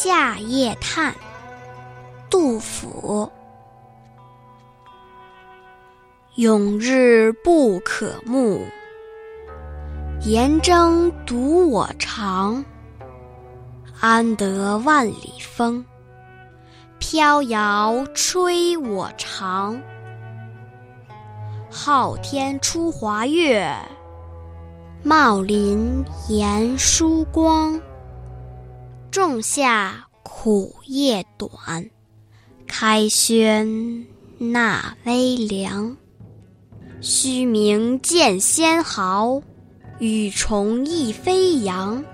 夏夜叹，杜甫。永日不可慕，严征独我长。安得万里风，飘摇吹我长。昊天出华月，茂林延疏光。仲夏苦夜短，开轩纳微凉。虚名见先毫，与虫亦飞扬。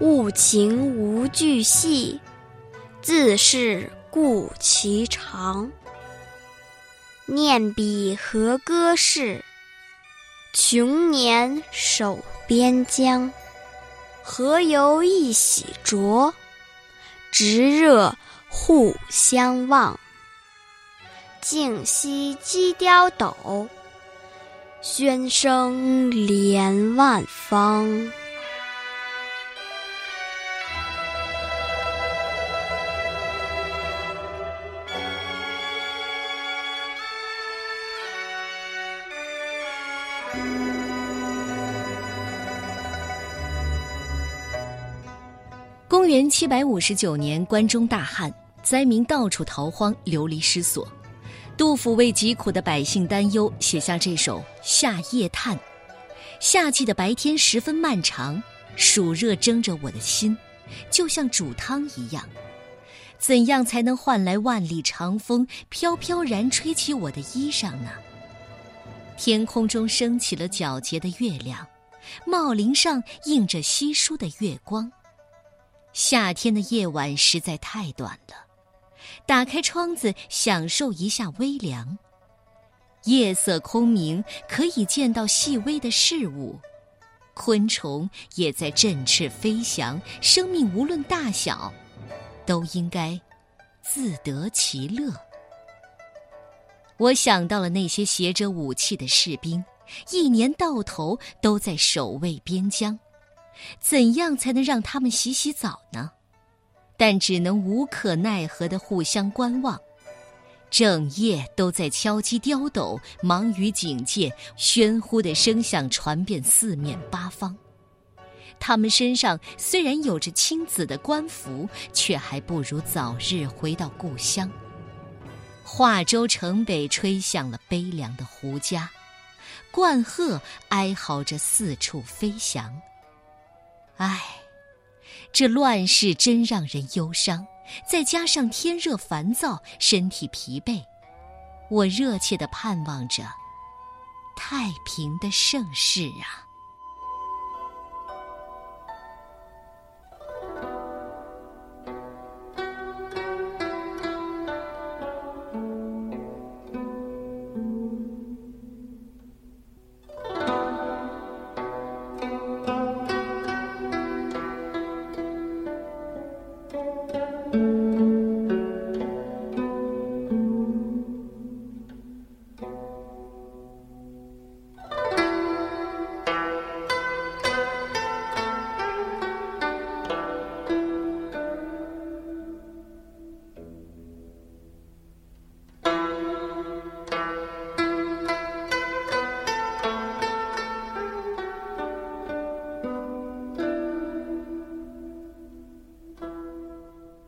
物情无巨细，自是故其长。念彼何歌事，穷年守边疆。何由一洗濯，直热互相望。静夕鸡雕斗，喧声连万方。公元七百五十九年，关中大旱，灾民到处逃荒，流离失所。杜甫为疾苦的百姓担忧，写下这首《夏夜叹》。夏季的白天十分漫长，暑热蒸着我的心，就像煮汤一样。怎样才能换来万里长风飘飘然吹起我的衣裳呢？天空中升起了皎洁的月亮，茂林上映着稀疏的月光。夏天的夜晚实在太短了。打开窗子，享受一下微凉。夜色空明，可以见到细微的事物，昆虫也在振翅飞翔。生命无论大小，都应该自得其乐。我想到了那些携着武器的士兵，一年到头都在守卫边疆。怎样才能让他们洗洗澡呢？但只能无可奈何的互相观望，整夜都在敲击雕斗，忙于警戒，喧呼的声响传遍四面八方。他们身上虽然有着青紫的官服，却还不如早日回到故乡。华州城北吹响了悲凉的胡笳，冠鹤哀嚎着四处飞翔。唉。这乱世真让人忧伤，再加上天热烦躁，身体疲惫，我热切地盼望着太平的盛世啊！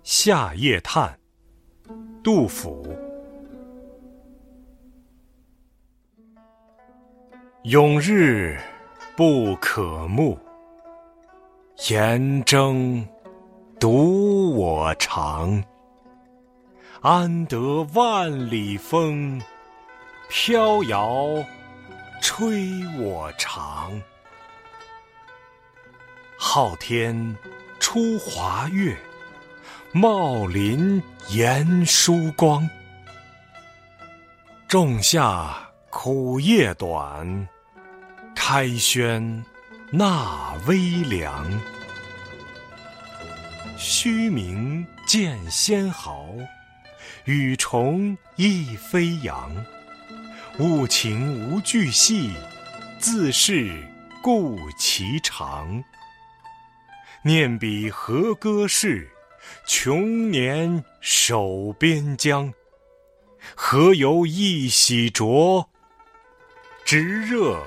夏夜叹，杜甫。永日不可慕，严征独我长。安得万里风，飘摇吹我长。昊天出华月。茂林延疏光，仲夏苦夜短，开轩纳微凉。虚名见先毫，羽虫亦飞扬。物情无巨细，自是故其长。念彼何歌事？穷年守边疆，何由一洗浊？直热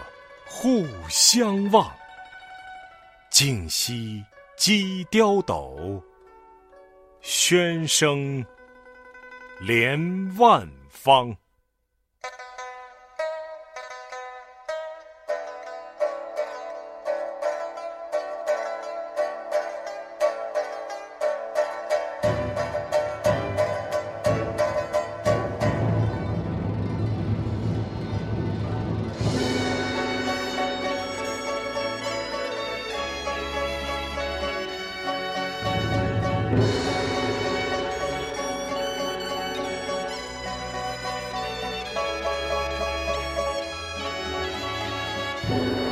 互相望。竟夕击雕斗，喧声连万方。Thank you.